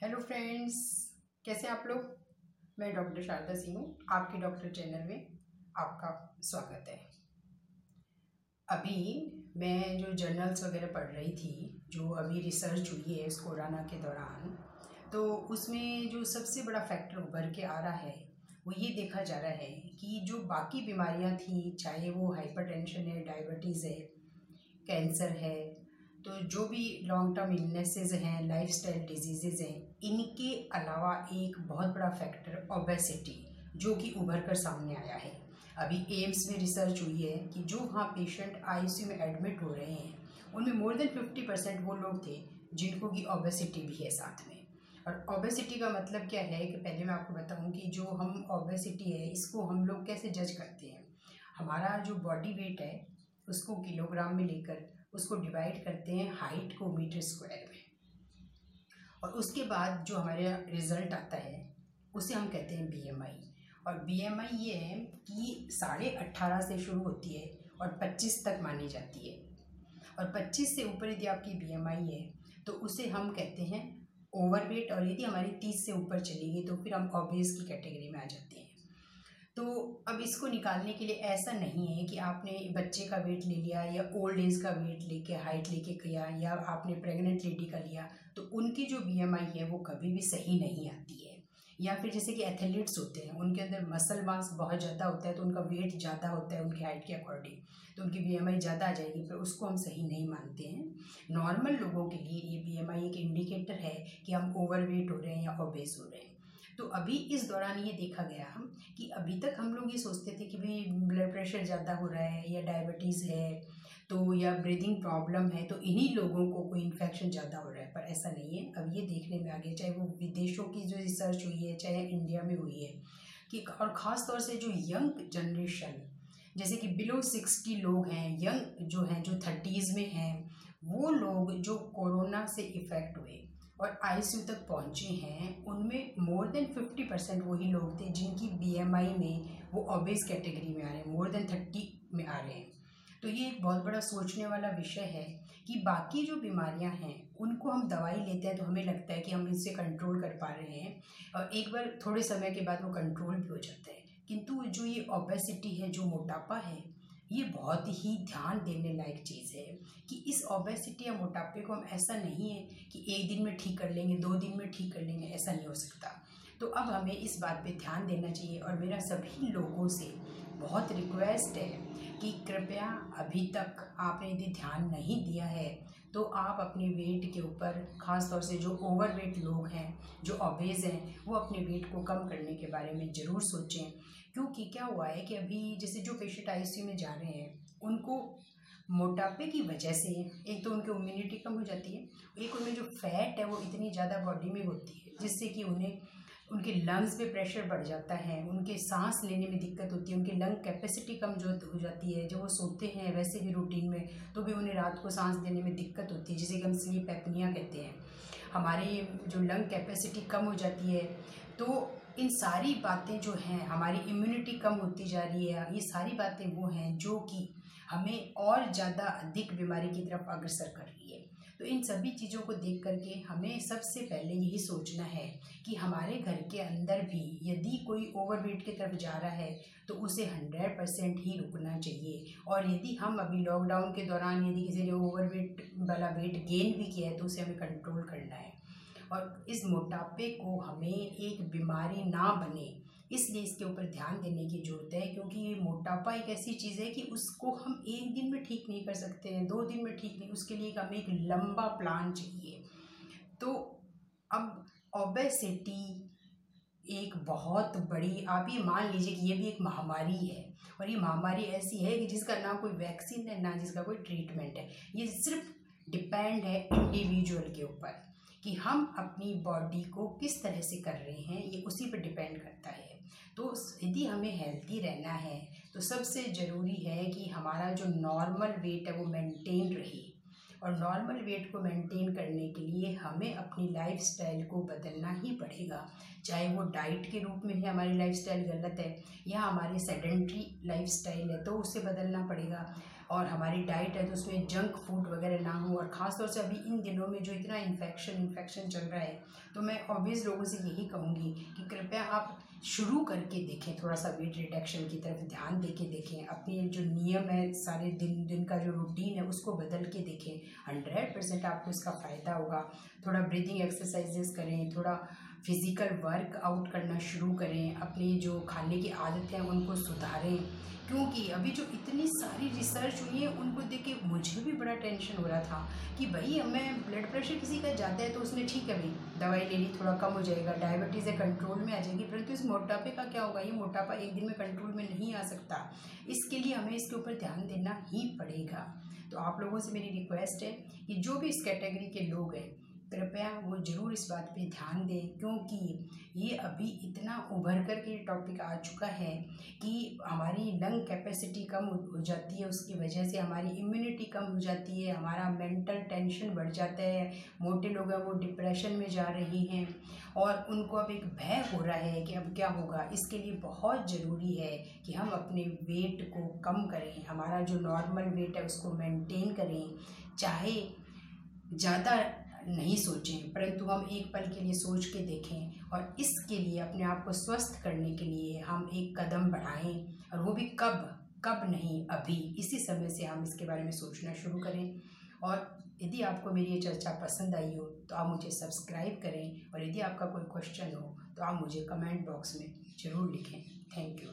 Hello friends कैसे आप लोग? मैं डॉक्टर शारदा सिंह हूँ, आपके डॉक्टर चैनल में आपका स्वागत है। अभी मैं जो जर्नल्स वगैरह पढ़ रही थी, जो अभी रिसर्च हुई है इस कोरोना के दौरान तो उसमें जो सबसे बड़ा फैक्टर उभर के आ रहा है, वो ये देखा जा रहा है कि जो बाकी बीमारियाँ थी, चाहे वो हाइपरटेंशन है डायबिटीज़ है कैंसर है तो जो भी लॉन्ग टर्म इलनेसेस हैं लाइफ स्टाइल डिज़ीज़ हैं, इनके अलावा एक बहुत बड़ा फैक्टर ओबेसिटी जो कि उभर कर सामने आया है। अभी एम्स में रिसर्च हुई है कि जो वहाँ पेशेंट आईसीयू में एडमिट हो रहे हैं, उनमें मोर देन फिफ्टी परसेंट वो लोग थे जिनको कि ओबेसिटी भी है साथ में। और ओबेसिटी का मतलब क्या है कि पहले मैं आपको बताऊँ कि जो हम ओबेसिटी है, इसको हम लोग कैसे जज करते हैं? हमारा जो बॉडी वेट है, उसको किलोग्राम में लेकर उसको डिवाइड करते हैं हाइट को मीटर स्क्वायर में। और उसके बाद जो हमारे रिज़ल्ट आता है, उसे हम कहते हैं बीएमआई और बीएमआई ये है कि साढ़े अट्ठारह से शुरू होती है और पच्चीस तक मानी जाती है। और पच्चीस से ऊपर यदि आपकी बीएमआई है तो उसे हम कहते हैं ओवरवेट और यदि हमारी तीस से ऊपर चली गई तो फिर हम ऑबियस की कैटेगरी में आ जाते हैं। तो अब इसको निकालने के लिए ऐसा नहीं है कि आपने बच्चे का वेट ले लिया या ओल्ड एज का वेट लेके, हाइट लेके किया या आपने प्रेग्नेंट लेडी का लिया तो उनकी जो बीएमआई है वो कभी भी सही नहीं आती है। या फिर जैसे कि एथलीट्स होते हैं, उनके अंदर मसल मास बहुत ज़्यादा होता है तो उनका वेट ज़्यादा होता है उनकी हाइट के अकॉर्डिंग तो उनकी बी ज़्यादा आ जाएगी, पर उसको हम सही नहीं मानते हैं। नॉर्मल लोगों के लिए ये बी एक इंडिकेटर है कि हम ओवर वेट हो रहे हैं या ओबेस हो रहे हैं। तो अभी इस दौरान ये देखा गया हम कि अभी तक हम लोग ये सोचते थे कि भाई ब्लड प्रेशर ज़्यादा हो रहा है या डायबिटीज़ है तो या ब्रीदिंग प्रॉब्लम है तो इन्हीं लोगों को कोई इन्फेक्शन ज़्यादा हो रहा है। पर ऐसा नहीं है। अब ये देखने में आ गया, चाहे वो विदेशों की जो रिसर्च हुई है, चाहे इंडिया में हुई है, कि और ख़ास तौर से जो यंग जनरेशन जैसे कि बिलो सिक्सटी लोग हैं यंग जो हैं, जो थर्टीज़ में हैं, वो लोग जो कोरोना से इफ़ेक्ट हुए और आईसीयू तक पहुँचे हैं उनमें मोर देन फिफ्टी परसेंट वही लोग थे जिनकी बीएमआई में वो ऑबियस कैटेगरी में आ रहे हैं मोर देन थर्टी में आ रहे हैं। तो ये एक बहुत बड़ा सोचने वाला विषय है कि बाकी जो बीमारियाँ हैं, उनको हम दवाई लेते हैं तो हमें लगता है कि हम इनसे कंट्रोल कर पा रहे हैं और एक बार थोड़े समय के बाद वो कंट्रोल भी हो जाता है। किंतु जो ये ओबेसिटी है, जो मोटापा है ये बहुत ही ध्यान देने लायक चीज़ है कि इस ओबेसिटी या मोटापे को हम ऐसा नहीं है कि एक दिन में ठीक कर लेंगे, दो दिन में ठीक कर लेंगे, ऐसा नहीं हो सकता। तो अब हमें इस बात पे ध्यान देना चाहिए और मेरा सभी लोगों से बहुत रिक्वेस्ट है कि कृपया अभी तक आपने यदि ध्यान नहीं दिया है तो आप अपने वेट के ऊपर ख़ास तौर से जो ओवर वेट लोग हैं, जो ओबेज हैं, वो अपने वेट को कम करने के बारे में ज़रूर सोचें। क्योंकि क्या हुआ है कि अभी जैसे जो पेशेंट आई में जा रहे हैं, उनको मोटापे की वजह से एक तो उनकी इम्यूनिटी कम हो जाती है एक उनमें जो फैट है वो इतनी ज़्यादा बॉडी में होती है, जिससे कि उन्हें, उनके लंग्स पे प्रेशर बढ़ जाता है, उनके सांस लेने में दिक्कत होती है, उनकी लंग कैपेसिटी कम जो हो जाती है, जब वो सोते हैं वैसे भी रूटीन में तो भी उन्हें रात को सांस लेने में दिक्कत होती है, जिसे हम स्लीप एपनिया कहते हैं। हमारी जो लंग कैपेसिटी कम हो जाती है तो इन सारी बातें जो हैं, हमारी इम्यूनिटी कम होती जा रही है, ये सारी बातें वो हैं जो कि हमें और ज़्यादा अधिक बीमारी की तरफ़ अग्रसर कर रही है। तो इन सभी चीज़ों को देख करके हमें सबसे पहले यही सोचना है कि हमारे घर के अंदर भी यदि कोई ओवरवेट की तरफ़ जा रहा है तो उसे हंड्रेड परसेंट ही रुकना चाहिए। और यदि हम अभी लॉकडाउन के दौरान यदि किसी ने ओवरवेट वाला वेट गेन भी किया है तो उसे हमें कंट्रोल करना है। और इस मोटापे को हमें एक बीमारी ना बने, इसलिए इसके ऊपर ध्यान देने की ज़रूरत है, क्योंकि ये मोटापा एक ऐसी चीज़ है कि उसको हम एक दिन में ठीक नहीं कर सकते हैं, दो दिन में ठीक नहीं, उसके लिए हमें एक लंबा प्लान चाहिए। तो अब ओबेसिटी एक बहुत बड़ी, आप ये मान लीजिए कि ये भी एक महामारी है, और ये महामारी ऐसी है कि जिसका ना कोई वैक्सीन है, ना जिसका कोई ट्रीटमेंट है, ये सिर्फ़ डिपेंड है इंडिविजुअल के ऊपर। कि हम अपनी बॉडी को किस तरह से कर रहे हैं, ये उसी पर डिपेंड करता है। तो यदि हमें हेल्थी रहना है तो सबसे ज़रूरी है कि हमारा जो नॉर्मल वेट है वो मेंटेन रहे। और नॉर्मल वेट को मेंटेन करने के लिए हमें अपनी लाइफ स्टाइल को बदलना ही पड़ेगा। चाहे वो डाइट के रूप में ही, हमारी लाइफ स्टाइल गलत है, या हमारी सेडेंट्री लाइफ स्टाइल है तो उसे बदलना पड़ेगा। और हमारी डाइट है तो उसमें जंक फ़ूड वगैरह ना हो और ख़ास तौर से अभी इन दिनों में जो इतना इन्फेक्शन इन्फेक्शन चल रहा है तो मैं ऑब्वियस लोगों से यही कहूँगी कि कृपया आप शुरू करके देखें थोड़ा सा वेट रिडक्शन की तरफ़ ध्यान दे के देखें, अपने जो नियम है, सारे दिन दिन का जो रूटीन है, उसको बदल के देखें। हंड्रेड परसेंट आपको इसका फ़ायदा होगा। थोड़ा ब्रीदिंग एक्सरसाइजेस करें, थोड़ा फ़िज़िकल वर्क आउट करना शुरू करें, अपनी जो खाने की आदत हैं उनको सुधारें। क्योंकि अभी जो इतनी सारी रिसर्च हुई है, उनको देख के मुझे भी बड़ा टेंशन हो रहा था कि भाई हमें ब्लड प्रेशर किसी का जाता है तो उसने ठीक है भाई दवाई ले ली, थोड़ा कम हो जाएगा डायबिटीज़ है कंट्रोल में आ जाएगी। परंतु इस मोटापे का क्या होगा? ये मोटापा एक दिन में कंट्रोल में नहीं आ सकता। इसके लिए हमें इसके ऊपर ध्यान देना ही पड़ेगा। तो आप लोगों से मेरी रिक्वेस्ट है कि जो भी इस कैटेगरी के लोग हैं कृपया वो ज़रूर इस बात पे ध्यान दें, क्योंकि ये अभी इतना उभर कर के टॉपिक आ चुका है कि हमारी लंग कैपेसिटी कम हो जाती है, उसकी वजह से हमारी इम्यूनिटी कम हो जाती है, हमारा मेंटल टेंशन बढ़ जाता है, मोटे लोग हैं वो डिप्रेशन में जा रही हैं और उनको अब एक भय हो रहा है कि अब क्या होगा। इसके लिए बहुत ज़रूरी है कि हम अपने वेट को कम करें, हमारा जो नॉर्मल वेट है उसको मेंटेन करें, चाहे ज़्यादा नहीं सोचें, परंतु हम एक पल के लिए सोच के देखें और इसके लिए, अपने आप को स्वस्थ करने के लिए हम एक कदम बढ़ाएँ और वो भी कब कब नहीं, अभी। इसी समय से हम इसके बारे में सोचना शुरू करें। और यदि आपको मेरी ये चर्चा पसंद आई हो तो आप मुझे सब्सक्राइब करें और यदि आपका कोई क्वेश्चन हो तो आप मुझे कमेंट बॉक्स में ज़रूर लिखें। Thank you